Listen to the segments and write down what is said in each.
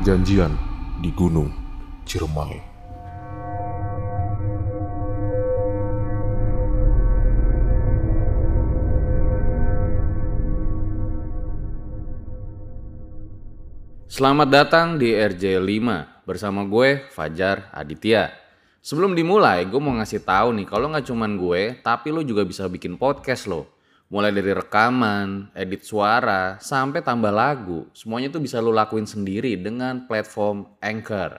Perjanjian di Gunung Ciremai. Selamat datang di RJ5 bersama gue Fajar Aditya. Sebelum dimulai, gue mau ngasih tahu nih kalau nggak cuman gue, tapi lo juga bisa bikin podcast lo. Mulai dari rekaman, edit suara, sampai tambah lagu. Semuanya tuh bisa lo lakuin sendiri dengan platform Anchor.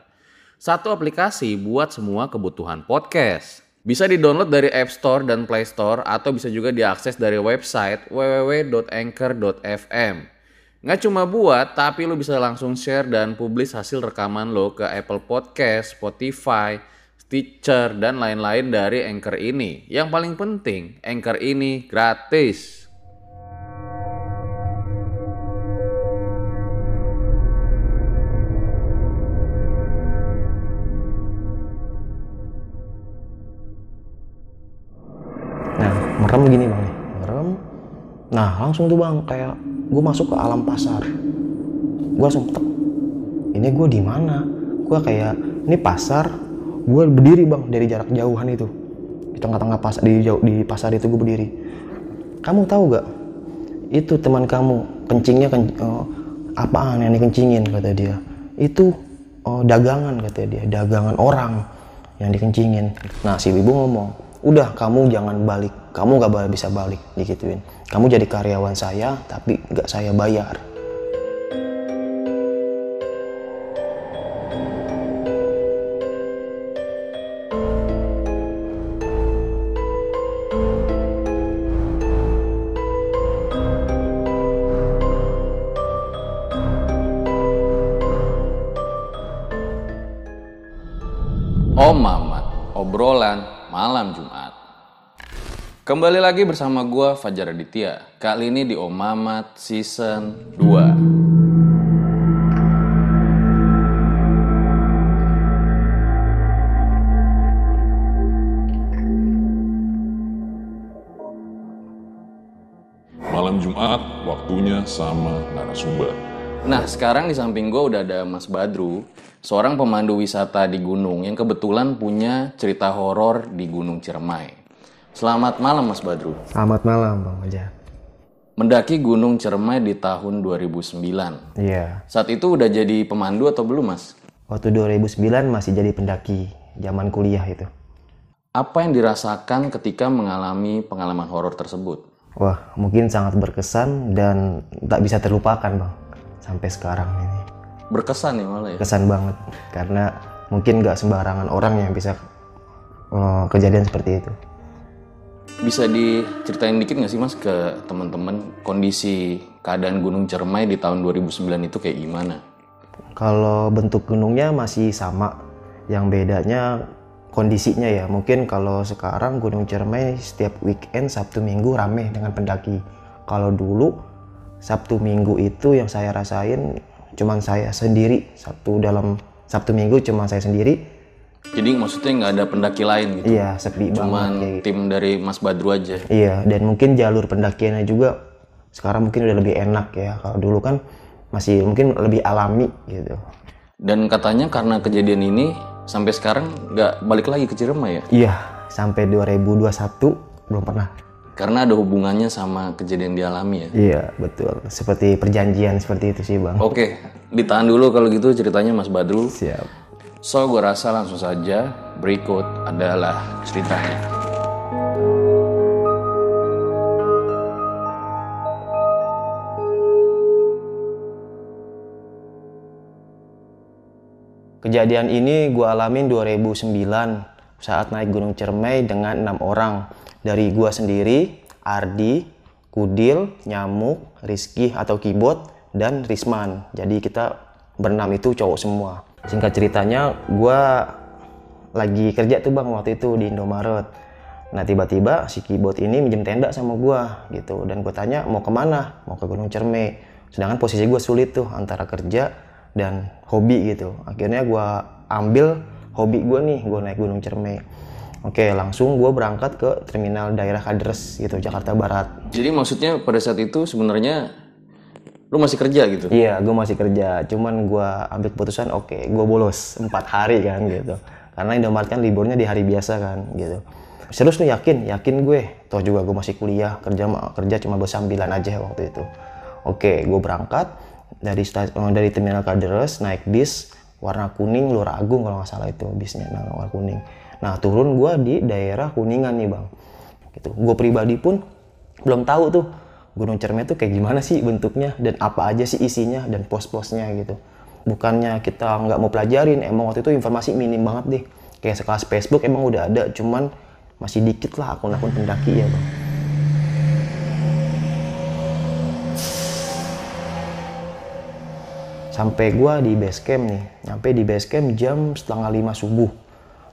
Satu aplikasi buat semua kebutuhan podcast. Bisa di-download dari App Store dan Play Store atau bisa juga diakses dari website www.anchor.fm. Nggak cuma buat, tapi lo bisa langsung share dan publish hasil rekaman lo ke Apple Podcast, Spotify, Stitcher, dan lain-lain dari Anchor ini. Yang paling penting, Anchor ini gratis. Nah, merem gini bang nih, merem. Nah, langsung tuh bang, kayak gue masuk ke alam pasar. Gue langsung. Ini gue di mana? Gue kayak ini pasar. Gue berdiri bang dari jarak jauhan itu di tengah-tengah pasar di jauh di pasar itu gue berdiri. Kamu tahu gak? Itu teman kamu kencingnya ken, eh, apaan yang dikencingin kata dia. Itu oh, dagangan kata dia, dagangan orang yang dikencingin. Nah si ibu ngomong, udah kamu jangan balik, kamu gak bisa balik digituin. Kamu jadi karyawan saya, tapi gak saya bayar. Kembali lagi bersama gue Fajar Aditya. Kali ini di Om Mamat Season 2. Malam Jumat, waktunya sama narasumber. Nah, sekarang di samping gue udah ada Mas Badru, seorang pemandu wisata di gunung yang kebetulan punya cerita horor di Gunung Ciremai. Selamat malam Mas Badru. Selamat malam Bang Fajar. Mendaki Gunung Ciremai di tahun 2009. Iya, Saat itu udah jadi pemandu atau belum Mas? waktu 2009 masih jadi pendaki, zaman kuliah itu. Apa yang dirasakan ketika mengalami pengalaman horor tersebut? Wah, mungkin sangat berkesan dan tak bisa terlupakan Bang. Sampai sekarang ini. Berkesan ya malah ya? Kesan banget, karena mungkin gak sembarangan orang yang bisa eh, kejadian seperti itu. Bisa diceritain dikit nggak sih mas ke teman-teman kondisi keadaan Gunung Ciremai di tahun 2009 itu kayak gimana? Kalau bentuk gunungnya masih sama, yang bedanya kondisinya ya. Mungkin kalau sekarang Gunung Ciremai setiap weekend Sabtu Minggu rame dengan pendaki. Kalau dulu Sabtu Minggu itu yang saya rasain cuman saya sendiri. Sabtu dalam Sabtu Minggu cuma saya sendiri. Jadi maksudnya nggak ada pendaki lain gitu? Iya, sepi banget Cuman gitu. tim dari Mas Badru aja. Iya, dan mungkin jalur pendakiannya juga sekarang mungkin udah lebih enak ya. Kalau dulu kan masih mungkin lebih alami gitu. Dan katanya karena kejadian ini sampai sekarang nggak balik lagi ke Ciremai ya? Iya, sampai 2021 belum pernah. Karena ada hubungannya sama kejadian dialami ya? Iya, betul. Seperti perjanjian seperti itu sih, Bang. Oke, ditahan dulu kalau gitu ceritanya Mas Badru. Siap. So, gue rasa langsung saja berikut adalah ceritanya. Kejadian ini gua alamin 2009 saat naik Gunung Cermai dengan enam orang. Dari gua sendiri, Ardi, Kudil, Nyamuk, Rizky atau Kibot, dan Risman. Jadi kita berenam itu cowok semua. Singkat ceritanya, gua lagi kerja tuh bang waktu itu di Indomaret. Nah tiba-tiba si Kibot ini minjem tenda sama gua gitu. Dan gue tanya mau ke mana? Mau ke Gunung Cermai. Sedangkan posisi gue sulit tuh antara kerja dan hobi gitu. Akhirnya gua ambil hobi gue nih, gue naik Gunung Cermai. Oke, langsung gue berangkat ke terminal daerah Kadres gitu, Jakarta Barat. Jadi maksudnya pada saat itu sebenarnya Lu masih kerja gitu? Iya, gue masih kerja. Cuman gue ambil keputusan, oke, gue bolos empat hari kan gitu. Karena Indomaret kan liburnya di hari biasa kan gitu. Serius lu yakin? Yakin gue. Toh juga gue masih kuliah, kerja kerja cuma bersambilan aja waktu itu. Oke, gue berangkat dari eh, dari terminal Kalideres naik bis warna kuning Lurah Agung kalau nggak salah itu bisnya nah, warna kuning. Nah turun gue di daerah Kuningan nih bang. Gitu. Gue pribadi pun belum tahu tuh Gunung Cermai itu kayak gimana sih bentuknya dan apa aja sih isinya dan pos-posnya gitu. Bukannya kita nggak mau pelajarin, emang waktu itu informasi minim banget deh. Kayak sekelas Facebook emang udah ada, cuman masih dikit lah akun-akun pendaki ya bang. Sampai gua di base camp nih, nyampe di base camp jam setengah lima subuh.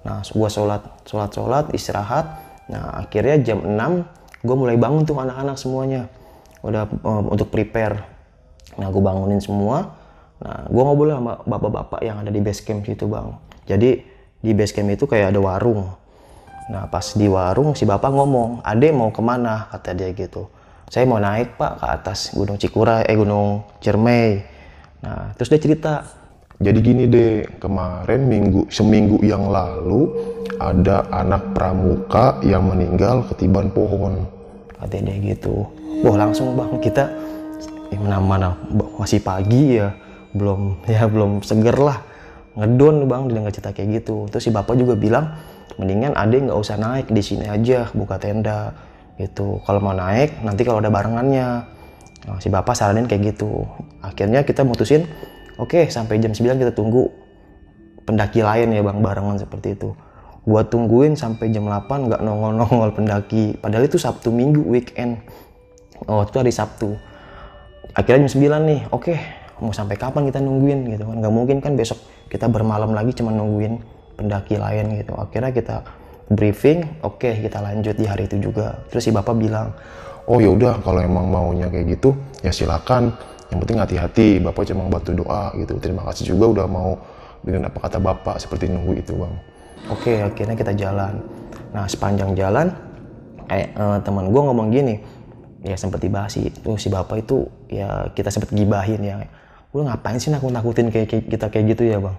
Nah, gua sholat, sholat, sholat, istirahat. Nah, akhirnya jam 6 gue mulai bangun tuh anak-anak semuanya. Udah um, untuk prepare. Nah, gue bangunin semua. Nah, gue ngobrol sama bapak-bapak yang ada di base camp situ bang. Jadi di base camp itu kayak ada warung. Nah, pas di warung si bapak ngomong, Ade mau ke mana? Kata dia gitu. Saya mau naik pak ke atas Gunung Cikura, eh Gunung Ciremai. Nah, terus dia cerita, Jadi gini deh, kemarin minggu seminggu yang lalu ada anak pramuka yang meninggal ketiban pohon. katanya dia gitu wah langsung bang kita ya mana mana masih pagi ya. Belum ya belum seger lah. Ngedon bang dia nggak cerita kayak gitu. Terus si bapak juga bilang mendingan ade nggak usah naik di sini aja buka tenda gitu. Kalau mau naik nanti kalau ada barengannya. Nah, si bapak saranin kayak gitu. Akhirnya kita mutusin oke sampai jam 9 kita tunggu pendaki lain ya bang barengan seperti itu. Gua tungguin sampai jam 8 nggak nongol-nongol pendaki. Padahal itu Sabtu Minggu weekend oh itu hari Sabtu akhirnya jam 9 nih oke mau sampai kapan kita nungguin gitu kan nggak mungkin kan besok kita bermalam lagi cuma nungguin pendaki lain gitu akhirnya kita briefing oke kita lanjut di hari itu juga terus si bapak bilang Oh ya udah kalau emang maunya kayak gitu ya silakan. Yang penting hati-hati. Bapak cuma bantu doa gitu. Terima kasih juga udah mau dengan apa kata bapak seperti nunggu itu bang. Oke, akhirnya kita jalan. Nah, sepanjang jalan, kayak eh, teman gue ngomong gini, ya sempat dibahasi. Tuh si bapak itu ya kita sempat gibahin ya. Udah ngapain sih nakut-nakutin kayak, kayak kita kayak gitu ya bang?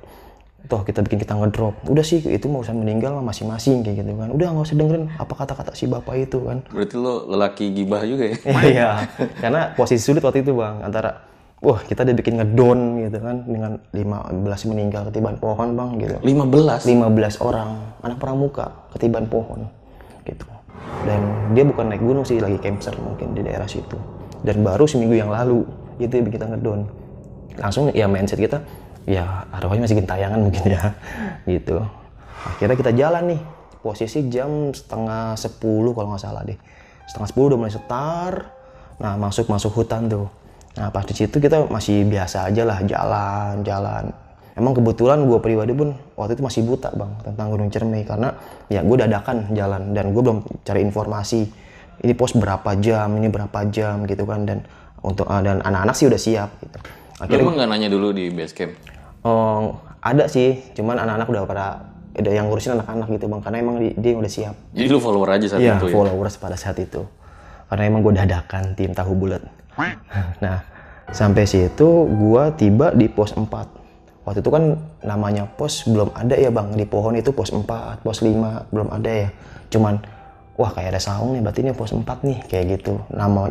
Toh kita bikin kita ngedrop. Udah sih itu mau urusan meninggal masing-masing kayak gitu kan. Udah nggak usah dengerin apa kata-kata si bapak itu kan. Berarti lo lelaki gibah juga ya? Iya, karena posisi sulit waktu itu bang antara wah kita udah bikin ngedon gitu kan dengan 15 meninggal ketiban pohon bang gitu. 15? 15 orang anak pramuka ketiban pohon gitu dan dia bukan naik gunung sih lagi campsite mungkin di daerah situ. Dan baru seminggu yang lalu itu yang kita ngedon. Langsung ya mindset kita ya arwahnya masih gentayangan mungkin ya gitu. Akhirnya kita jalan nih posisi jam setengah sepuluh kalau nggak salah deh. Setengah sepuluh udah mulai setar nah masuk masuk hutan tuh. Nah pas di situ kita masih biasa aja lah jalan jalan emang kebetulan gue pribadi pun waktu itu masih buta bang tentang Gunung Cermai karena ya gue dadakan jalan dan gue belum cari informasi ini pos berapa jam ini berapa jam gitu kan dan untuk ah, dan anak-anak sih udah siap gitu. Lo emang nggak nanya dulu di base camp? Oh, ada sih, cuman anak-anak udah pada ada yang ngurusin anak-anak gitu bang, karena emang di- dia udah siap. Jadi lu follower aja saat Iya, itu ya? followers pada saat itu. Karena emang gue dadakan tim tahu bulat. Nah, sampai situ gua tiba di pos 4. Waktu itu kan namanya pos belum ada ya bang, di pohon itu pos 4, pos 5, belum ada ya. Cuman, wah kayak ada saung nih, berarti ini pos 4 nih, kayak gitu. Nama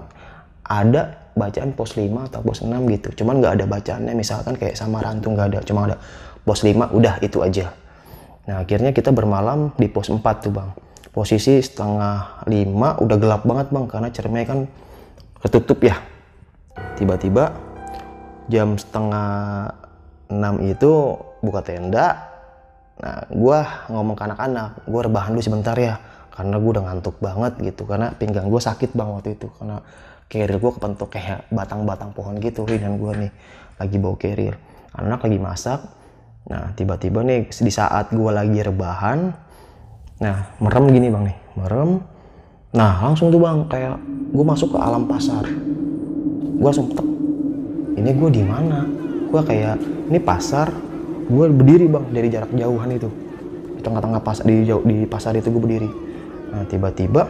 ada bacaan pos 5 atau pos 6 gitu. Cuman nggak ada bacaannya, misalkan kayak sama rantung nggak ada, cuma ada pos 5, udah itu aja. Nah akhirnya kita bermalam di pos 4 tuh bang. Posisi setengah lima udah gelap banget bang karena Cermai kan ketutup ya. Tiba-tiba jam setengah enam itu buka tenda. Nah gua ngomong ke anak-anak, gua rebahan dulu sebentar ya. Karena gua udah ngantuk banget gitu. Karena pinggang gua sakit bang waktu itu. Karena carrier gua kepentuk kayak batang-batang pohon gitu. Dan gua nih lagi bawa carrier. Anak lagi masak, Nah, tiba-tiba nih di saat gua lagi rebahan, nah merem gini bang nih, merem. Nah langsung tuh bang, kayak gue masuk ke alam pasar. Gue langsung ini gue di mana? Gue kayak ini pasar, gue berdiri bang dari jarak jauhan itu, di tengah-tengah pasar di jauh di pasar itu gue berdiri. Nah tiba-tiba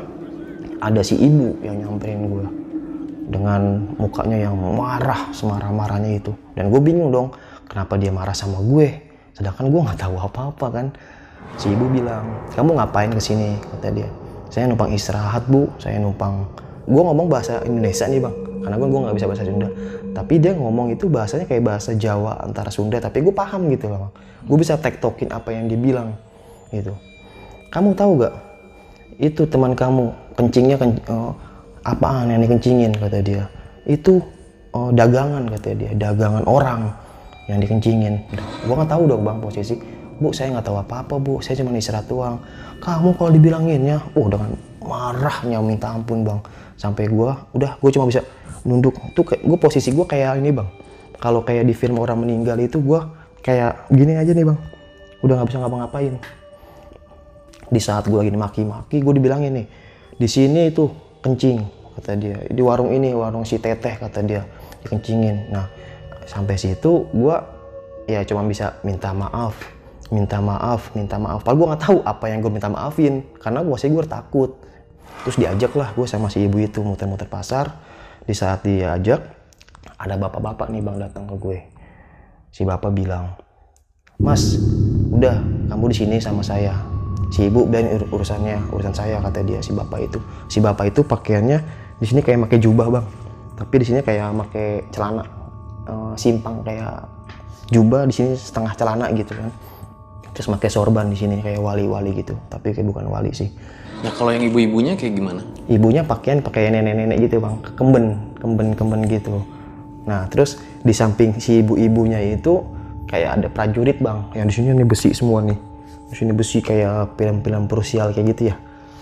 ada si ibu yang nyamperin gue. dengan mukanya yang marah semarah-marahnya itu. Dan gue bingung dong kenapa dia marah sama gue? Sedangkan gue nggak tahu apa-apa kan? Si ibu bilang kamu ngapain ke sini kata dia. Saya numpang istirahat bu. Saya numpang gue ngomong bahasa Indonesia nih bang. Karena gue gue nggak bisa bahasa Sunda. Tapi dia ngomong itu bahasanya kayak bahasa Jawa antara Sunda tapi gue paham gitu loh bang. Gue bisa tektokin apa yang dia bilang gitu. Kamu tahu gak itu teman kamu kencingnya ken, uh, apaan yang dikencingin kata dia. Itu uh, dagangan kata dia. Dagangan orang yang dikencingin. Gue nggak tahu dong bang posisi. Bu saya nggak tahu apa-apa bu. Saya cuma istirahat doang. Kamu kalau dibilanginnya oh dengan marahnya minta ampun bang. Sampai gue udah gue cuma bisa nunduk. Tuh kayak gue posisi gue kayak ini bang. Kalau kayak di film orang meninggal itu gue kayak gini aja nih bang. Udah nggak bisa ngapa-ngapain. Di saat gue lagi maki-maki gue dibilangin nih di sini itu kencing kata dia. Di warung ini warung si teteh kata dia. Dikencingin. Nah sampai situ gue ya cuma bisa minta maaf minta maaf minta maaf. Padahal gue nggak tahu apa yang gue minta maafin karena gue sih gue takut terus diajak lah gue sama si ibu itu muter-muter pasar. Di saat diajak ada bapak-bapak nih bang datang ke gue. Si bapak bilang mas udah kamu di sini sama saya. Si ibu dan ur urusannya urusan saya kata dia si bapak itu. Si bapak itu pakaiannya di sini kayak pakai jubah bang. Tapi di sini kayak pakai celana uh, simpang kayak jubah di sini setengah celana gitu kan terus pakai sorban di sini kayak wali-wali gitu. Tapi kayak bukan wali sih. Nah kalau yang ibu-ibunya kayak gimana? ibunya pakaian pakai nenek-nenek gitu bang. Kemben kemben kemben gitu. Nah terus di samping si ibu-ibunya itu kayak ada prajurit bang. Yang di sini nih besi semua nih. Di sini besi kayak film-film Prusial kayak gitu ya.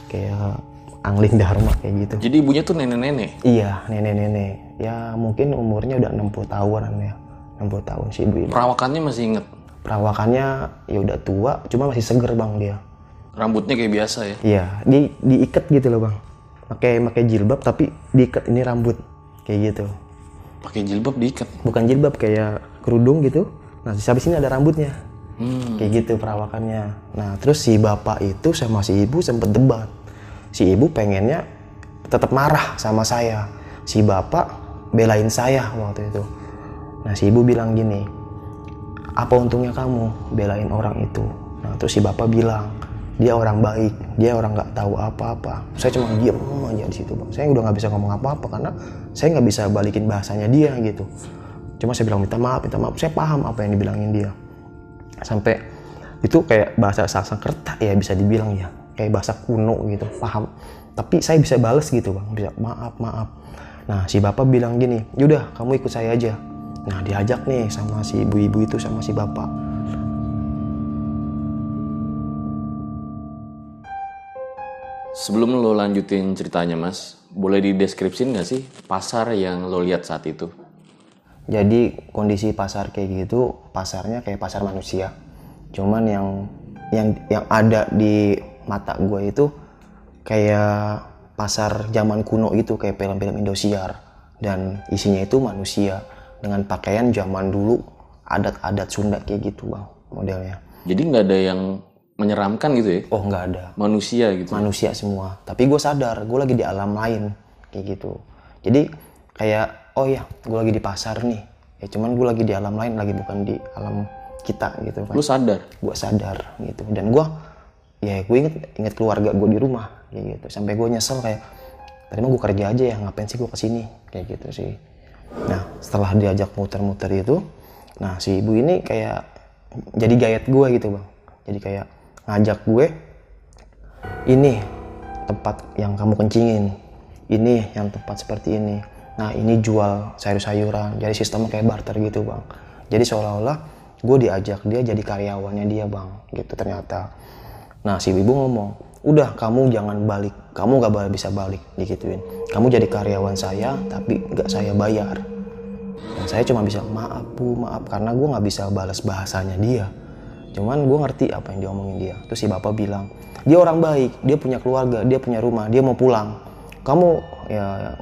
Kayak Angling Dharma kayak gitu. Jadi ibunya tuh nenek-nenek. iya nenek-nenek. Ya mungkin umurnya udah 60 tahunan ya. 60 tahun si ibu ini Perawakannya masih inget. Perawakannya ya udah tua cuma masih seger bang dia Rambutnya kayak biasa ya. Iya, di diikat gitu loh bang. Pakai pakai jilbab tapi diikat ini rambut kayak gitu. Pakai jilbab diikat. Bukan jilbab kayak kerudung gitu. Nah habis sini ada rambutnya. Hmm. Kayak gitu perawakannya. Nah terus si bapak itu sama si ibu sempet debat. Si ibu pengennya tetap marah sama saya. Si bapak belain saya waktu itu. Nah si ibu bilang gini, apa untungnya kamu belain orang itu? Nah terus si bapak bilang, dia orang baik, dia orang nggak tahu apa-apa. Saya cuma diem aja di situ bang. Saya udah nggak bisa ngomong apa-apa karena saya nggak bisa balikin bahasanya dia gitu. Cuma saya bilang minta maaf, minta maaf. Saya paham apa yang dibilangin dia. Sampai itu kayak bahasa Sanskerta ya bisa dibilang ya, kayak bahasa kuno gitu, paham. Tapi saya bisa bales gitu bang, bisa maaf maaf. Nah si bapak bilang gini, yaudah kamu ikut saya aja. Nah diajak nih sama si ibu-ibu itu sama si bapak. Sebelum lo lanjutin ceritanya mas, boleh dideskripsiin nggak sih pasar yang lo lihat saat itu? Jadi kondisi pasar kayak gitu, pasarnya kayak pasar manusia. Cuman yang yang yang ada di mata gue itu kayak pasar zaman kuno itu kayak film-film Indosiar dan isinya itu manusia dengan pakaian zaman dulu adat-adat Sunda kayak gitu bang modelnya. Jadi nggak ada yang menyeramkan gitu ya? Oh nggak ada Manusia gitu. manusia semua. Tapi gue sadar gue lagi di alam lain kayak gitu. Jadi kayak oh ya gue lagi di pasar nih. Ya cuman gue lagi di alam lain lagi bukan di alam kita gitu kan. Lo sadar? gue sadar gitu dan gue ya gue inget inget keluarga gue di rumah kayak gitu sampai gue nyesel kayak tadi mah gue kerja aja ya ngapain sih gue ke sini kayak gitu sih nah setelah diajak muter-muter itu nah si ibu ini kayak jadi gayet gue gitu bang. Jadi kayak ngajak gue ini tempat yang kamu kencingin. Ini yang tempat seperti ini. Nah ini jual sayur-sayuran. Jadi sistemnya kayak barter gitu bang. Jadi seolah-olah gue diajak dia jadi karyawannya dia bang gitu ternyata. Nah si ibu ngomong udah kamu jangan balik kamu gak boleh bisa balik digituin. Kamu jadi karyawan saya tapi gak saya bayar. Dan saya cuma bisa maaf bu maaf karena gue nggak bisa balas bahasanya dia. Cuman gue ngerti apa yang diomongin dia. Terus si bapak bilang dia orang baik dia punya keluarga dia punya rumah dia mau pulang. Kamu ya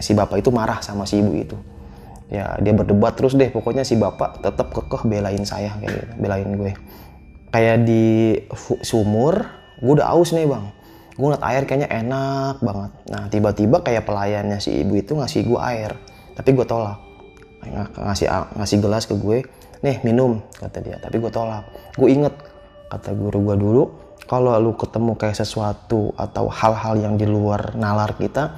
si bapak itu marah sama si ibu itu. Ya dia berdebat terus deh pokoknya si bapak tetap kekeh belain saya kayak gitu belain gue. Kayak di sumur gue udah aus nih bang gue ngeliat air kayaknya enak banget. Nah tiba-tiba kayak pelayannya si ibu itu ngasih gue air. Tapi gue tolak. Ng- ngasih ngasih gelas ke gue. Nih minum kata dia. Tapi gue tolak. Gue inget kata guru gue dulu kalau lu ketemu kayak sesuatu atau hal-hal yang di luar nalar kita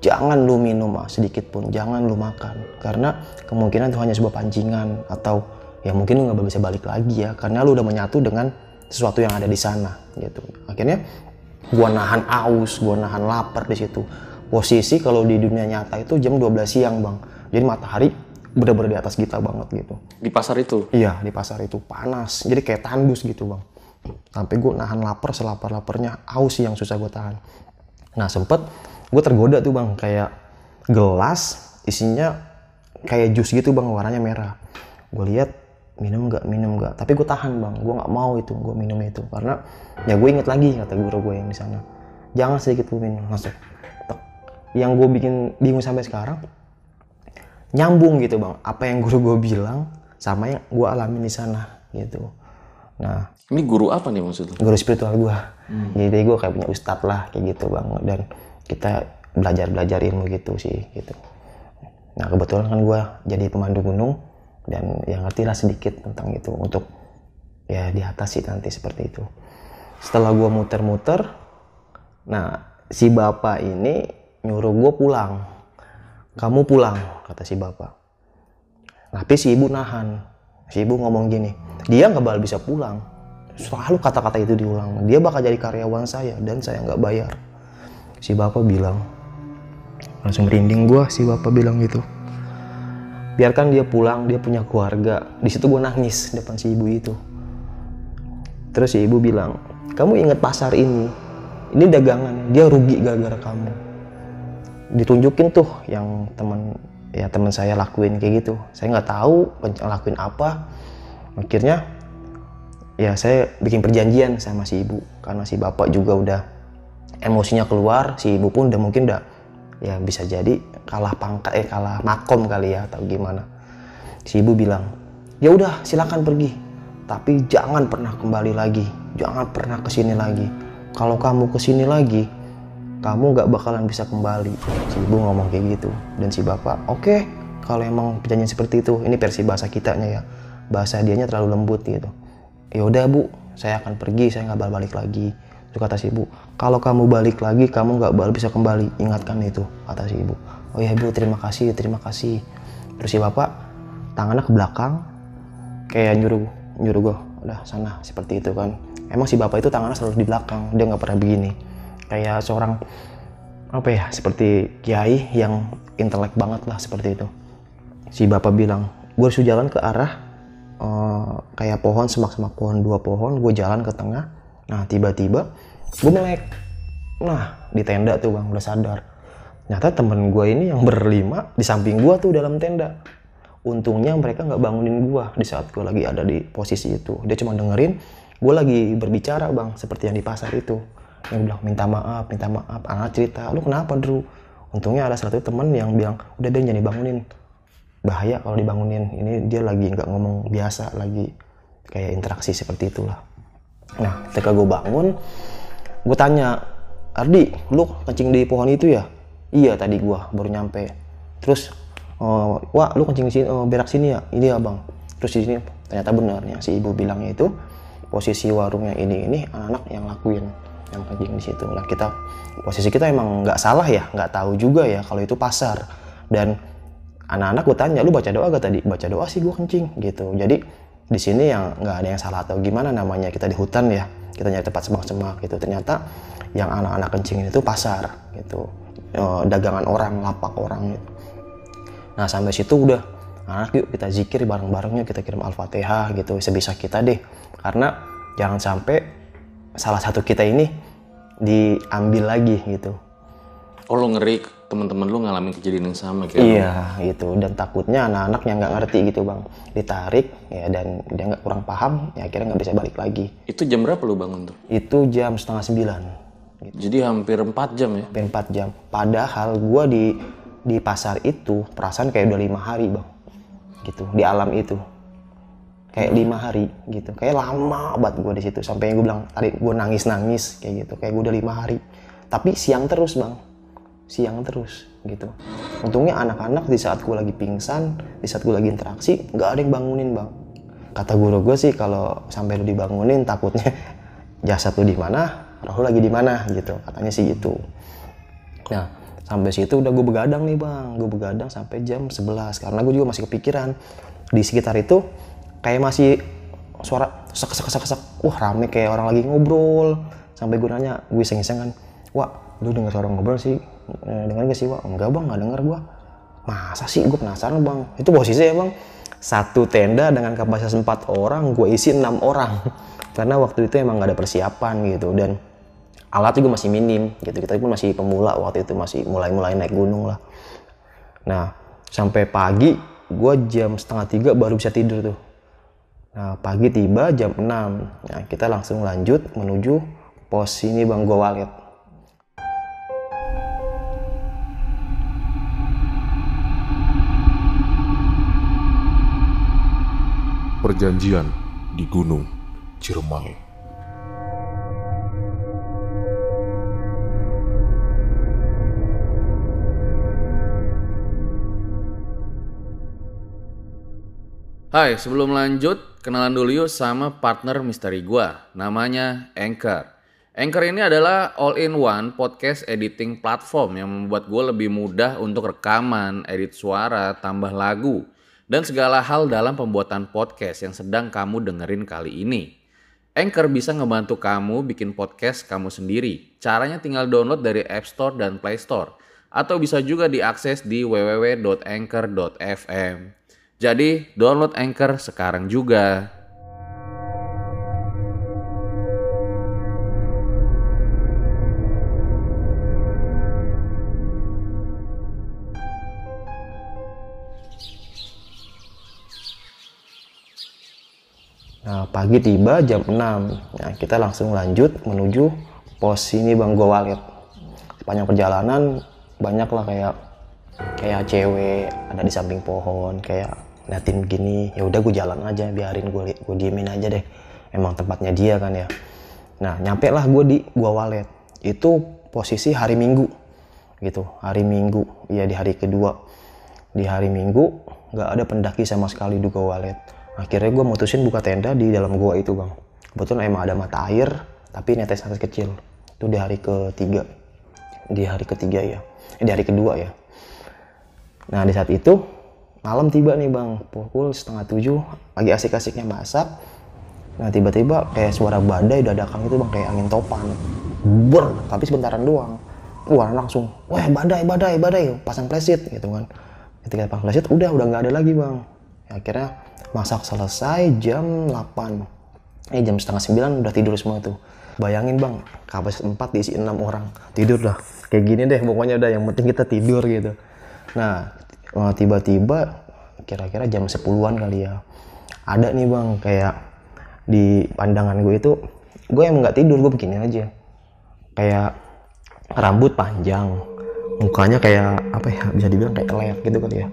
jangan lu minum ah, sedikit pun. Jangan lu makan. Karena kemungkinan itu hanya sebuah pancingan atau ya mungkin lu nggak bisa balik lagi ya. Karena lu udah menyatu dengan sesuatu yang ada di sana gitu. Akhirnya gua nahan aus gua nahan lapar di situ posisi kalau di dunia nyata itu jam 12 siang bang jadi matahari bener-bener di atas kita banget gitu Di pasar itu. Iya di pasar itu panas, jadi kayak tandus gitu bang. Sampai gue nahan lapar selapar-laparnya, aus yang susah gue tahan. Nah sempet gue tergoda tuh bang, kayak gelas isinya kayak jus gitu bang, warnanya merah. Gue lihat minum nggak minum nggak, tapi gue tahan bang, gue nggak mau itu, gue minum itu. Karena ya gue inget lagi kata guru gue yang di sana, jangan sedikit pun minum langsung. Tek. Yang gue bikin bingung sampai sekarang, nyambung gitu bang. Apa yang guru gue bilang sama yang gue alami di sana gitu. Nah. Ini guru apa nih maksudnya? guru spiritual gue jadi gue kayak punya ustadz lah kayak gitu bang. Dan kita belajar belajar ilmu gitu sih gitu. Nah kebetulan kan gue jadi pemandu gunung dan ya ngerti lah sedikit tentang itu untuk ya di atas sih nanti seperti itu. Setelah gue muter-muter nah si bapak ini nyuruh gue pulang. Kamu pulang kata si bapak. Tapi si ibu nahan. Si ibu ngomong gini dia nggak bakal bisa pulang. Selalu kata-kata itu diulang. Dia bakal jadi karyawan saya dan saya nggak bayar. Si bapak bilang langsung merinding gua si bapak bilang gitu biarkan dia pulang dia punya keluarga. Di situ gue nangis depan si ibu itu. Terus si ibu bilang kamu ingat pasar ini? Ini dagangan. Dia rugi gara-gara kamu. Ditunjukin tuh yang teman ya teman saya lakuin kayak gitu. Saya nggak tahu lakuin apa. Akhirnya ya saya bikin perjanjian sama si ibu. Karena si bapak juga udah emosinya keluar si ibu pun udah mungkin udah ya bisa jadi kalah pangkat eh kalah makom kali ya atau gimana. Si ibu bilang ya udah silakan pergi. Tapi jangan pernah kembali lagi. Jangan pernah ke sini lagi. Kalau kamu ke sini lagi kamu nggak bakalan bisa kembali. Si ibu ngomong kayak gitu. Dan si bapak oke kalau emang perjanjian seperti itu. Ini versi bahasa kitanya ya. Bahasa dianya terlalu lembut gitu. Ya udah bu. Saya akan pergi. Saya nggak balik lagi. Terus kata si ibu kalau kamu balik lagi kamu nggak bakal bisa kembali. Ingatkan itu kata si ibu oh ya ibu terima kasih terima kasih. Terus si bapak tangannya ke belakang kayak nyuruh nyuruh gue udah sana seperti itu kan. Emang si bapak itu tangannya selalu di belakang dia nggak pernah begini. Kayak seorang apa ya seperti kiai yang intelek banget lah seperti itu. Si bapak bilang gue harus jalan ke arah eh, kayak pohon semak-semak pohon dua pohon gue jalan ke tengah. Nah tiba-tiba gue melek. Nah di tenda tuh bang udah sadar ternyata temen gue ini yang berlima di samping gue tuh dalam tenda. Untungnya mereka nggak bangunin gue di saat gue lagi ada di posisi itu. Dia cuma dengerin gue lagi berbicara bang seperti yang di pasar itu. Yang bilang minta maaf minta maaf anak cerita lu kenapa Drew untungnya ada satu temen yang bilang udah Ben jangan dibangunin. Bahaya kalau dibangunin. Ini dia lagi nggak ngomong biasa lagi kayak interaksi seperti itulah. Nah ketika gue bangun gue tanya Ardi lu kencing di pohon itu ya iya tadi gue baru nyampe. Terus "Oh, wah lu kencing sini oh, berak sini ya? Ini ya bang. Terus di sini ternyata benar si ibu bilangnya itu posisi warungnya ini ini anak-anak yang lakuin yang kencing di situ. Lah kita posisi kita emang nggak salah ya nggak tahu juga ya kalau itu pasar. Dan anak-anak gue tanya lu baca doa gak tadi? Baca doa sih gue kencing gitu. Jadi di sini yang nggak ada yang salah atau gimana namanya kita di hutan ya kita nyari tempat semak-semak gitu. Ternyata yang anak-anak kencing itu pasar gitu Eh, dagangan orang lapak orang gitu. Nah sampai situ udah anak yuk kita zikir bareng-barengnya kita kirim al-fatihah gitu. Sebisa kita deh. Karena jangan sampai salah satu kita ini diambil lagi gitu. Oh lo ngeri teman-teman lu ngalamin kejadian yang sama kayak? Iya gitu. Dan takutnya anak-anak yang nggak ngerti gitu bang. Ditarik ya dan dia nggak kurang paham ya akhirnya nggak bisa balik lagi. Itu jam berapa lu bangun tuh? Itu jam setengah sembilan, Jadi hampir 4 jam ya? hampir empat jam. Padahal gua di di pasar itu perasaan kayak udah lima hari bang, gitu di alam itu. kayak lima hari gitu. Kayak lama banget gue di situ. Sampai gue bilang tadi gue nangis nangis kayak gitu. Kayak gue udah lima hari. Tapi siang terus bang. Siang terus gitu. Untungnya anak-anak di saat gue lagi pingsan di saat gue lagi interaksi nggak ada yang bangunin bang. Kata guru gue sih kalau sampai lu dibangunin takutnya jasad lu di mana lu lagi di mana gitu. Katanya sih gitu. Nah sampai situ udah gue begadang nih bang. Gue begadang sampai jam 11 karena gue juga masih kepikiran. Di sekitar itu kayak masih suara sek sek sek sek wah rame kayak orang lagi ngobrol. Sampai gue nanya gue iseng iseng kan wah lu dengar suara ngobrol sih? Eh, dengar gak sih wah enggak bang nggak denger gue masa sih? Gue penasaran bang. Itu posisi ya bang. Satu tenda dengan kapasitas empat orang gue isi enam orang. Karena waktu itu emang gak ada persiapan gitu. Dan alat juga masih minim gitu kita pun masih pemula waktu itu masih mulai-mulai naik gunung lah nah sampai pagi gue jam setengah tiga baru bisa tidur tuh Nah, pagi tiba jam 6. Nah, kita langsung lanjut menuju pos ini Bang Gowalet. Perjanjian di Gunung Ciremai. Hai, sebelum lanjut, kenalan dulu yuk sama partner misteri gua, namanya Anchor. Anchor ini adalah all-in-one podcast editing platform yang membuat gue lebih mudah untuk rekaman, edit suara, tambah lagu, dan segala hal dalam pembuatan podcast yang sedang kamu dengerin kali ini. Anchor bisa ngebantu kamu bikin podcast kamu sendiri. Caranya tinggal download dari App Store dan Play Store. Atau bisa juga diakses di www.anchor.fm. Jadi download Anchor sekarang juga. Nah, pagi tiba jam 6. Nah, kita langsung lanjut menuju pos ini Bang Gowalet. Sepanjang perjalanan banyak lah kayak kayak cewek ada di samping pohon kayak liatin gini ya udah gue jalan aja biarin gue gue diemin aja deh. Emang tempatnya dia kan ya. Nah nyampe lah gue di gua walet. Itu posisi hari minggu gitu. Hari minggu ya di hari kedua. Di hari minggu nggak ada pendaki sama sekali di gua walet. Akhirnya gue mutusin buka tenda di dalam gua itu bang. Kebetulan emang ada mata air tapi netes netes kecil. Itu di hari ketiga. Di hari ketiga ya di hari kedua ya. Nah di saat itu malam tiba nih bang. Pukul setengah tujuh lagi asik-asiknya masak. Nah tiba-tiba kayak suara badai dadakan itu bang kayak angin topan. Ber tapi sebentaran doang. Wah langsung wah badai badai badai. Pasang flash gitu kan. Ketika pasang flash udah udah nggak ada lagi bang. Ya, akhirnya masak selesai jam 8 eh jam setengah sembilan udah tidur semua tuh. Bayangin bang kapasitas 4 diisi 6 orang. Tidur dah. Kayak gini deh pokoknya udah yang penting kita tidur gitu. Nah tiba-tiba kira-kira jam 10-an kali ya. Ada nih bang kayak di pandangan gue itu gue emang nggak tidur gue begini aja. Kayak rambut panjang mukanya kayak apa ya bisa dibilang kayak kelek gitu kali ya.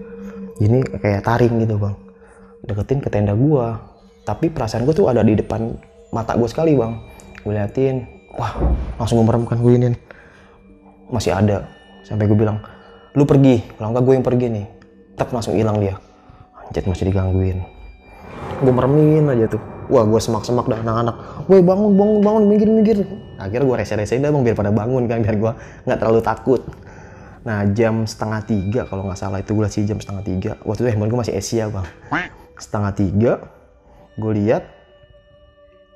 Ini kayak taring gitu bang. Deketin ke tenda gue tapi perasaan gue tuh ada di depan mata gue sekali bang. Gue liatin wah langsung meremkan gue ini masih ada. Sampai gue bilang lu pergi. Kalau enggak gue yang pergi nih. Tak langsung hilang dia. Anjir masih digangguin. Gue meremin aja tuh. Wah gue semak-semak dah anak-anak. Woi bangun bangun bangun minggir minggir. Akhirnya gue rese-resein dah bang biar pada bangun kan biar gue nggak terlalu takut. Nah jam setengah tiga kalau nggak salah itu gue sih jam setengah tiga. Waktu itu handphone gue masih Asia bang. Setengah tiga gue lihat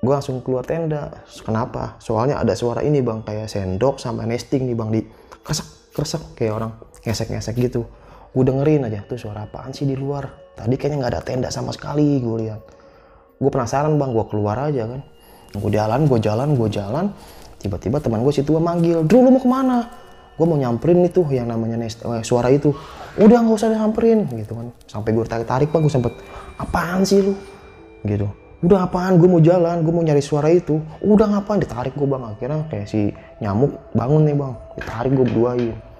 gue langsung keluar tenda. Kenapa? Soalnya ada suara ini bang kayak sendok sama nesting nih bang di kresek kresek kayak orang ngesek-ngesek gitu. Gue dengerin aja tuh suara apaan sih di luar? Tadi kayaknya nggak ada tenda sama sekali gue lihat. Gue penasaran bang gue keluar aja kan. Gue jalan gue jalan gue jalan. Tiba-tiba teman gue situ manggil Drew lu mau ke mana? Gue mau nyamperin itu yang namanya eh, suara itu. Udah nggak usah nyamperin gitu kan. Sampai gue tarik tarik bang gue sempet apaan sih lu? Gitu. Udah apaan? Gue mau jalan gue mau nyari suara itu. Udah ngapain? Ditarik gue bang. Akhirnya kayak si nyamuk bangun nih bang. Ditarik gue berduain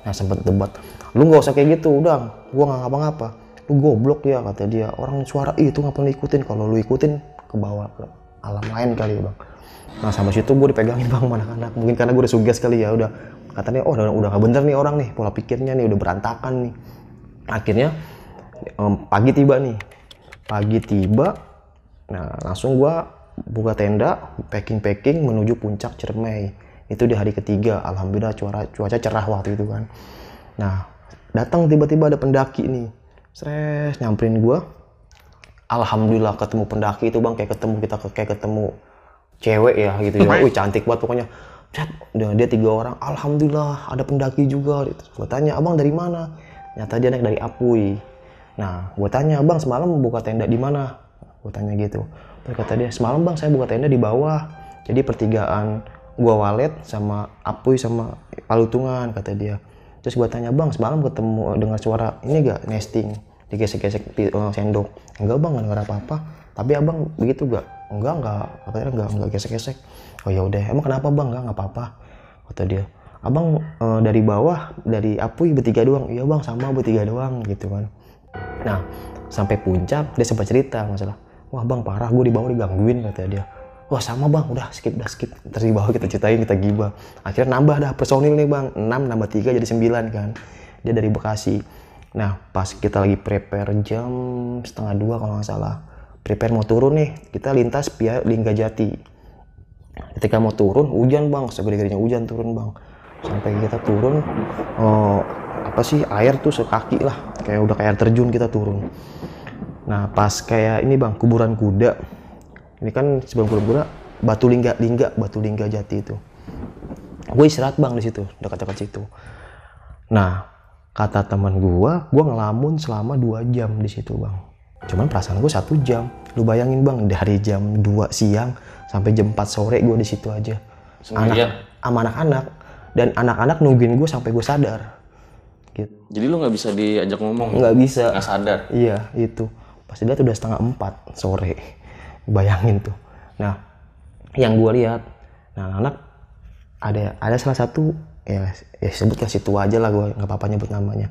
nah sempet debat lu nggak usah kayak gitu udah gue nggak ngapa-ngapa. Lu goblok ya kata dia. Orang suara "Ih, itu ngapain ikutin? Kalau lu ikutin ke bawah ke alam lain kali ya bang. Nah sampai situ gue dipegangin bang sama anak-anak. Mungkin karena gue udah suges kali ya udah katanya oh udah udah bener nih orang nih pola pikirnya nih udah berantakan nih. Akhirnya em, pagi tiba nih. Pagi tiba nah langsung gua buka tenda packing packing menuju puncak Ciremai itu di hari ketiga alhamdulillah cuaca cuaca cerah waktu itu kan. Nah datang tiba-tiba ada pendaki nih. Stres nyamperin gua. Alhamdulillah ketemu pendaki itu bang kayak ketemu kita kayak ketemu cewek ya gitu ya. Wih. Cantik banget pokoknya. Cet, udah dia tiga orang alhamdulillah ada pendaki juga. Gitu. gue tanya abang dari mana? Nyata dia naik dari Apui. Nah gue tanya abang semalam buka tenda di mana? Gue tanya gitu. Terus kata dia semalam bang saya buka tenda di bawah. Jadi pertigaan gua walet sama Apui sama Palutungan kata dia. Terus gue tanya bang semalam ketemu dengar suara ini gak nesting? Digesek-gesek pi- eh, sendok. Enggak bang nggak dengar apa-apa. Tapi abang begitu gak enggak enggak. Katanya enggak enggak gesek-gesek. Oh ya udah. Emang kenapa bang? Enggak nggak apa-apa kata dia. Abang eh, dari bawah dari Apui bertiga doang. Iya bang sama bertiga doang gitu kan. Nah sampai puncak dia sempat cerita masalah wah bang parah gue di bawah digangguin kata dia wah sama bang. Udah skip udah skip. Terus di bawah kita ceritain kita gibah. Akhirnya nambah dah personil nih bang. 6 nambah 3 jadi 9 kan? Dia dari Bekasi. Nah pas kita lagi prepare jam setengah dua kalau nggak salah. Prepare mau turun nih. Kita lintas via Linggajati ketika mau turun hujan bang. Segede-gedenya hujan turun bang. Sampai kita turun oh, apa sih air tuh sekaki lah. Kayak udah kayak air terjun kita turun. Nah pas kayak ini bang kuburan kuda ini kan sebelum kuda batu lingga lingga batu lingga jati itu. Gue istirahat bang di situ dekat-dekat situ. Nah kata teman gua gua ngelamun selama dua jam di situ bang. Cuman perasaan gue satu jam. Lu bayangin bang dari jam 2 siang sampai jam 4 sore gue di situ aja. Sendirian? anak sama anak-anak. Dan anak-anak nungguin gue sampai gue sadar. Gitu. Jadi lu nggak bisa diajak ngomong? nggak bisa. Nggak sadar? iya itu. Pasti dia udah setengah empat sore bayangin tuh. Nah yang gue lihat nah anak ada ada salah satu ya, ya sebutlah situ aja lah gue nggak apa-apa nyebut namanya.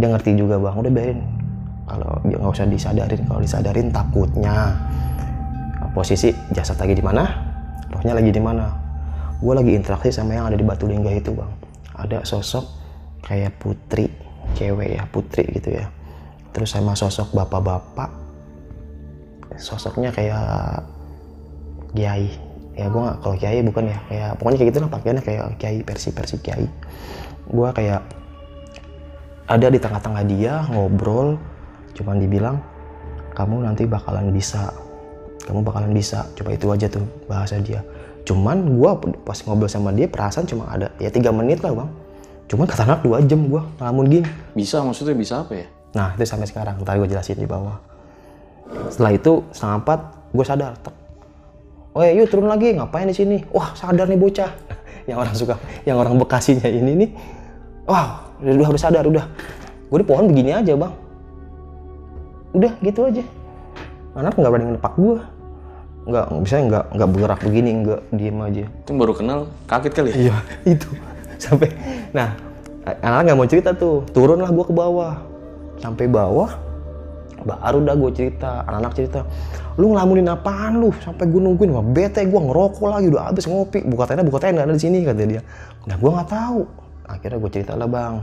Dia ngerti juga bang udah biarin. Kalau dia nggak usah disadarin kalau disadarin takutnya. Posisi jasad lagi di mana? Rohnya lagi di mana? Gue lagi interaksi sama yang ada di batu lingga itu bang. Ada sosok kayak putri cewek ya putri gitu ya. Terus sama sosok bapak-bapak sosoknya kayak kiai. Ya gue nggak kalau kiai bukan ya kayak pokoknya kayak gitu lah pakaiannya kayak kiai versi versi kiai. Gue kayak ada di tengah-tengah dia ngobrol cuman dibilang kamu nanti bakalan bisa. Kamu bakalan bisa. Coba itu aja tuh bahasa dia. Cuman gue pas ngobrol sama dia perasaan cuma ada ya tiga menit lah bang. Cuman kata anak dua jam gue ngelamun gini. Bisa maksudnya bisa apa ya? Nah itu sampai sekarang, ntar gue jelasin di bawah. Setelah itu setengah empat, gue sadar. Tek. Oh ya, yuk turun lagi, ngapain di sini? Wah sadar nih bocah. yang orang suka, yang orang bekasinya ini nih. Wah, udah, udah, udah sadar, udah. Gue di pohon begini aja bang. Udah gitu aja. Anak nggak berani nepak gue. Nggak, misalnya nggak nggak bergerak begini, nggak diem aja. Itu baru kenal kaget kali ya? Iya, itu. Sampai, nah, anak nggak mau cerita tuh. Turunlah gue ke bawah. Sampai bawah, baru dah gue cerita. Anak-anak cerita, lu ngelamunin apaan lu? Sampai gue nungguin, wah bete gue ngerokok lagi, udah habis ngopi. Buka tenda, buka tenda, ada di sini kata dia. Nah, gue nggak tahu. Akhirnya gue cerita lah bang.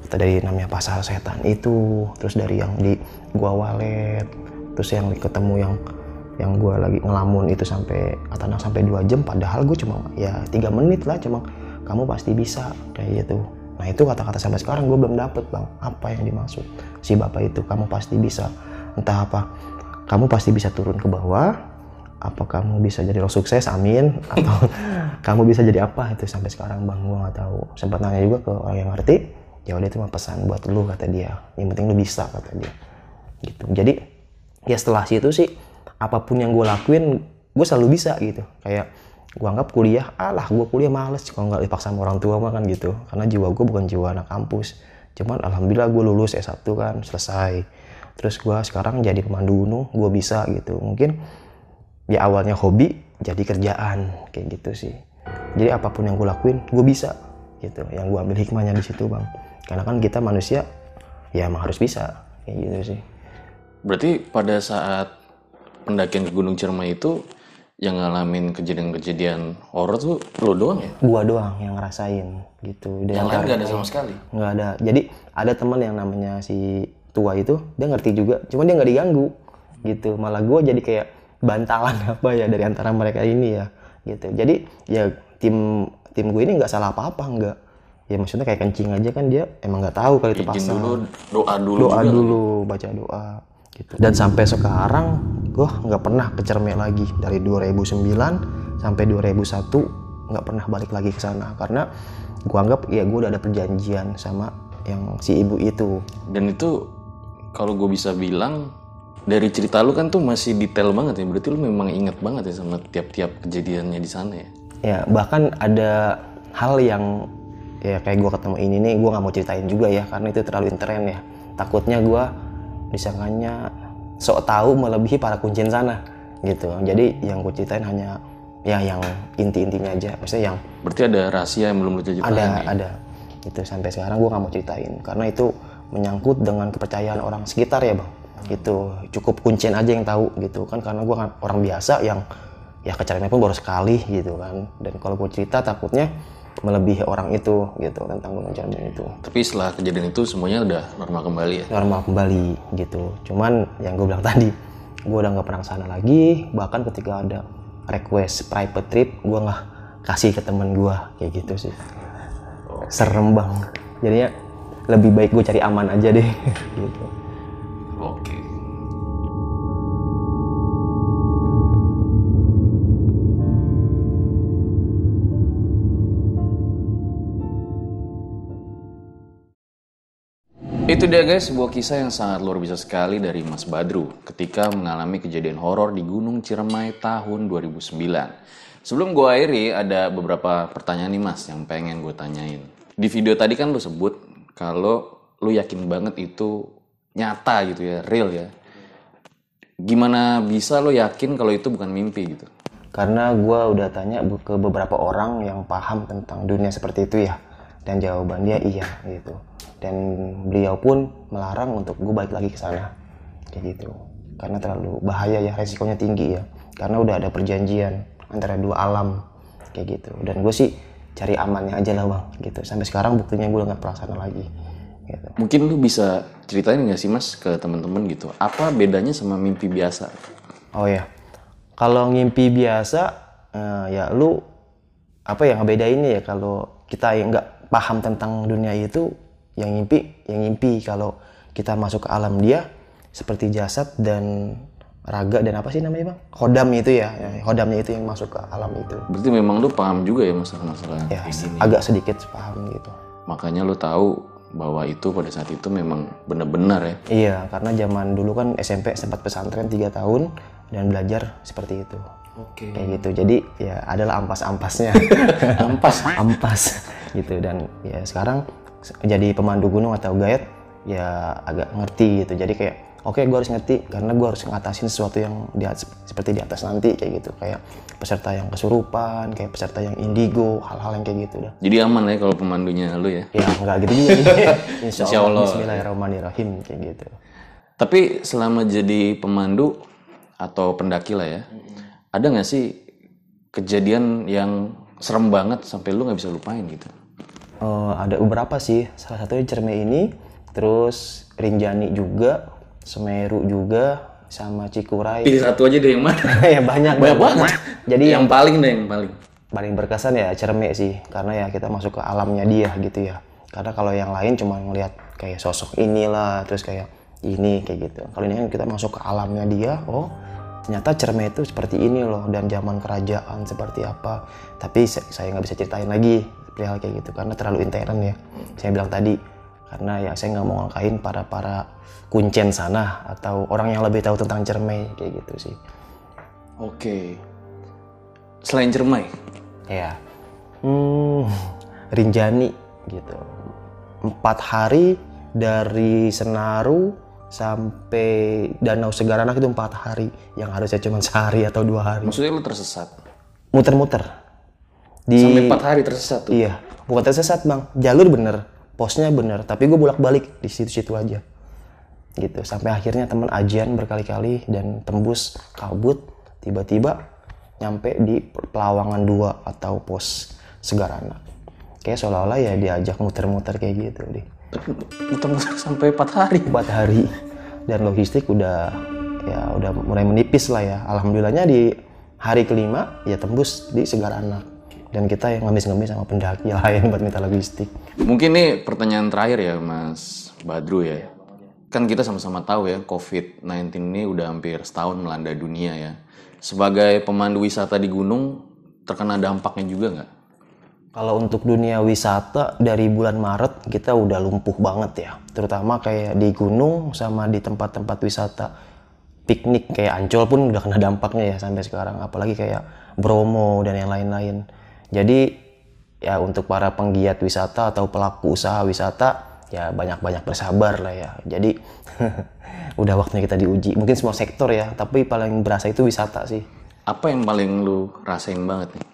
Kita dari namanya pasar setan itu, terus dari yang di gua walet, terus yang ketemu yang yang gue lagi ngelamun itu sampai anak sampai dua jam padahal gue cuma ya tiga menit lah cuma kamu pasti bisa kayak gitu nah itu kata-kata sampai sekarang gue belum dapet bang apa yang dimaksud si bapak itu kamu pasti bisa. Entah apa kamu pasti bisa turun ke bawah. Apa kamu bisa jadi orang sukses? Amin. Atau kamu bisa jadi apa? Itu sampai sekarang bang gue nggak tahu. Sempat nanya juga ke orang yang ngerti. Ya udah itu mah pesan buat lu kata dia. Yang penting lu bisa kata dia. Gitu. Jadi ya setelah situ sih apa pun yang gue lakuin gue selalu bisa gitu. Kayak gue anggap kuliah alah gue kuliah males. Kalau nggak dipaksa sama orang tua mah kan gitu. Karena jiwa gue bukan jiwa anak kampus cuman alhamdulillah gue lulus S1 kan selesai. Terus gue sekarang jadi pemandu gunung gue bisa gitu. Mungkin ya awalnya hobi jadi kerjaan kayak gitu sih. Jadi apa pun yang gue lakuin gue bisa gitu. Yang gue ambil hikmahnya di situ bang. Karena kan kita manusia ya emang harus bisa kayak gitu sih. Berarti pada saat pendakian ke Gunung Ciremai itu yang ngalamin kejadian-kejadian horor tuh lo doang ya? gua doang yang ngerasain gitu. Dan Yang lain gak ada sama sekali. nggak ada. Jadi ada teman yang namanya si tua itu dia ngerti juga. Cuman dia nggak diganggu gitu. Malah gua jadi kayak bantalan apa ya dari antara mereka ini ya gitu. Jadi ya tim tim gue ini nggak salah apa-apa nggak. Ya maksudnya kayak kencing aja kan dia emang nggak tahu kalau itu pasang. dulu, doa dulu doa juga. dulu baca doa gitu. Dan sampai sekarang gue nggak pernah ke Cermek lagi. Dari 2009 sampai 2001 nggak pernah balik lagi ke sana. Karena gue anggap ya gue udah ada perjanjian sama yang si ibu itu. Dan itu kalau gue bisa bilang dari cerita lu kan tuh masih detail banget ya. Berarti lu memang inget banget ya sama tiap-tiap kejadiannya di sana ya. ya bahkan ada hal yang ya kayak gue ketemu ini nih gue nggak mau ceritain juga ya karena itu terlalu intern ya. Takutnya gue disangkanya sok tahu melebihi para kuncin sana gitu. Jadi yang gue ceritain hanya ya yang inti-intinya aja. Maksudnya yang Berarti ada rahasia yang belum lu ada ya? ada. Itu sampai sekarang gue nggak mau ceritain. Karena itu menyangkut dengan kepercayaan orang sekitar ya bang. Itu cukup kuncen aja yang tahu gitu. Kan karena gue kan orang biasa yang ya kecerdasannya pun baru sekali gitu kan. Dan kalau gue cerita takutnya melebihi orang itu gitu tentang Cirebon itu. Tapi setelah kejadian itu semuanya udah normal kembali ya. normal kembali gitu. Cuman yang gue bilang tadi gue udah nggak pernah ke sana lagi. Bahkan ketika ada request private trip gue nggak kasih ke temen gue kayak gitu sih. Serem bang jadinya lebih baik gue cari aman aja deh gitu. Oke. Itu dia guys, sebuah kisah yang sangat luar biasa sekali dari Mas Badru ketika mengalami kejadian horor di Gunung Ciremai tahun 2009. Sebelum gue akhiri, ada beberapa pertanyaan nih Mas yang pengen gue tanyain. Di video tadi kan lu sebut kalau lu yakin banget itu nyata gitu ya, real ya. Gimana bisa lo yakin kalau itu bukan mimpi gitu? karena gue udah tanya ke beberapa orang yang paham tentang dunia seperti itu ya dan jawaban dia iya gitu dan beliau pun melarang untuk gue balik lagi ke sana. Kayak gitu. Karena terlalu bahaya ya resikonya tinggi ya. Karena udah ada perjanjian antara dua alam. Kayak gitu. Dan gue sih cari amannya aja lah bang. Gitu. Sampai sekarang buktinya gue nggak pernah sana lagi. Gitu. Mungkin lu bisa ceritain nggak sih mas ke teman-teman gitu? Apa bedanya sama mimpi biasa? Oh ya, kalau ngimpi biasa eh, ya lu apa yang ngebedainnya ya? Kalau kita yang nggak paham tentang dunia itu yang ngimpi yang ngimpi kalau kita masuk ke alam dia seperti jasad dan raga dan apa sih namanya bang? Hodam itu ya, ya, hodamnya itu yang masuk ke alam itu. Berarti memang lu paham juga ya masalah-masalah Ya gini. agak sedikit paham gitu. Makanya lu tahu bahwa itu pada saat itu memang benar-benar ya. Iya, karena zaman dulu kan SMP sempat pesantren 3 tahun dan belajar seperti itu. Oke. kayak gitu jadi ya adalah ampas-ampasnya Ampas. ampas gitu dan ya sekarang se- jadi pemandu gunung atau guide ya agak ngerti gitu jadi kayak oke gue harus ngerti karena gue harus ngatasin sesuatu yang di atas, seperti di atas nanti kayak gitu kayak peserta yang kesurupan kayak peserta yang indigo hal-hal yang kayak gitu dah Jadi aman ya kalau pemandunya lu ya. ya nggak gitu juga insya Insya Allah, Allah. Bismillahirrahmanirrahim kayak gitu Tapi selama jadi pemandu atau pendaki lah ya, ada nggak sih kejadian yang serem banget sampai lu nggak bisa lupain gitu? Eh, ada beberapa sih. Salah satunya Cerme ini terus Rinjani juga Semeru juga sama Cikuray. Pilih satu aja deh yang mana? ya banyak Banyak banget. jadi yang yang paling deh yang paling. paling berkesan ya Cerme sih karena ya kita masuk ke alamnya dia gitu ya. Karena kalau yang lain cuma ngelihat kayak sosok inilah terus kayak ini kayak gitu. Kalau ini kan kita masuk ke alamnya dia oh ternyata Cerme itu seperti ini loh dan zaman kerajaan seperti apa. Tapi sa- saya nggak bisa ceritain lagi perihal kayak gitu karena terlalu intern ya. Saya bilang tadi karena ya saya nggak mau ngakain para para kuncen sana atau orang yang lebih tahu tentang Cerme kayak gitu sih. Oke. Selain Cermai, ya hmm, Rinjani gitu. Empat hari dari Senaru sampai Danau Segaranak itu empat hari yang harusnya cuma sehari atau dua hari. Maksudnya lu tersesat? muter-muter di Sampai empat hari tersesat tuh. iya. Bukan tersesat bang. Jalur bener. Posnya bener. Tapi gue bolak-balik di situ-situ aja. Gitu. Sampai akhirnya teman ajian berkali-kali dan tembus kabut tiba-tiba nyampe di Pelawangan 2 atau pos Segarana. Kayak seolah-olah ya diajak muter-muter kayak gitu deh Muter-muter sampai 4 hari. empat hari. Dan logistik udah ya udah mulai menipis lah ya. Alhamdulillahnya di hari kelima ya tembus di Segarana dan kita yang ngemis-ngemis sama pendaki lain buat minta logistik Mungkin nih pertanyaan terakhir ya Mas Badru ya. Kan kita sama-sama tahu ya COVID-19 ini udah hampir setahun melanda dunia ya. Sebagai pemandu wisata di gunung terkena dampaknya juga nggak? Kalau untuk dunia wisata dari bulan Maret kita udah lumpuh banget ya. Terutama kayak di gunung sama di tempat-tempat wisata piknik kayak Ancol pun udah kena dampaknya ya sampai sekarang. Apalagi kayak Bromo dan yang lain-lain. Jadi ya untuk para penggiat wisata atau pelaku usaha wisata ya banyak-banyak bersabar lah ya. Jadi udah waktunya kita diuji. Mungkin semua sektor ya, tapi paling berasa itu wisata sih. Apa yang paling lu rasain banget nih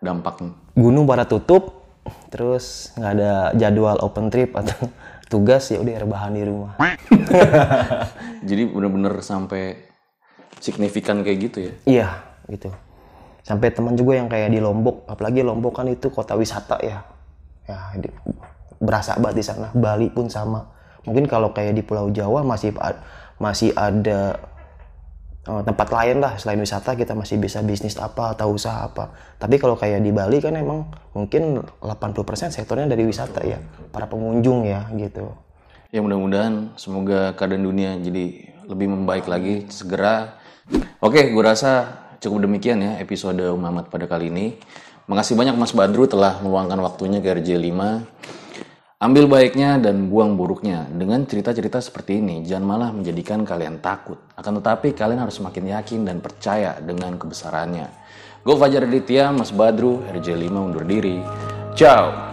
dampaknya? gunung pada tutup terus nggak ada jadwal open trip atau tugas ya udah rebahan di rumah Jadi bener-bener sampai signifikan kayak gitu ya? iya gitu sampai teman juga yang kayak di Lombok apalagi Lombok kan itu kota wisata ya. Ya di- berasa banget di sana. Bali pun sama. Mungkin kalau kayak di Pulau Jawa masih masih ada eh, tempat lain lah selain wisata kita masih bisa bisnis apa atau usaha apa. Tapi kalau kayak di Bali kan emang mungkin 80% sektornya dari wisata ya. Para pengunjung ya gitu. Ya mudah-mudahan semoga keadaan dunia jadi lebih membaik lagi segera. Oke, gue rasa cukup demikian ya episode Umamat pada kali ini. Makasih banyak Mas Badru telah meluangkan waktunya ke RJ5. Ambil baiknya dan buang buruknya. Dengan cerita-cerita seperti ini, jangan malah menjadikan kalian takut. Akan tetapi kalian harus semakin yakin dan percaya dengan kebesarannya. Gue Fajar Aditya, Mas Badru, RJ5 undur diri. Ciao!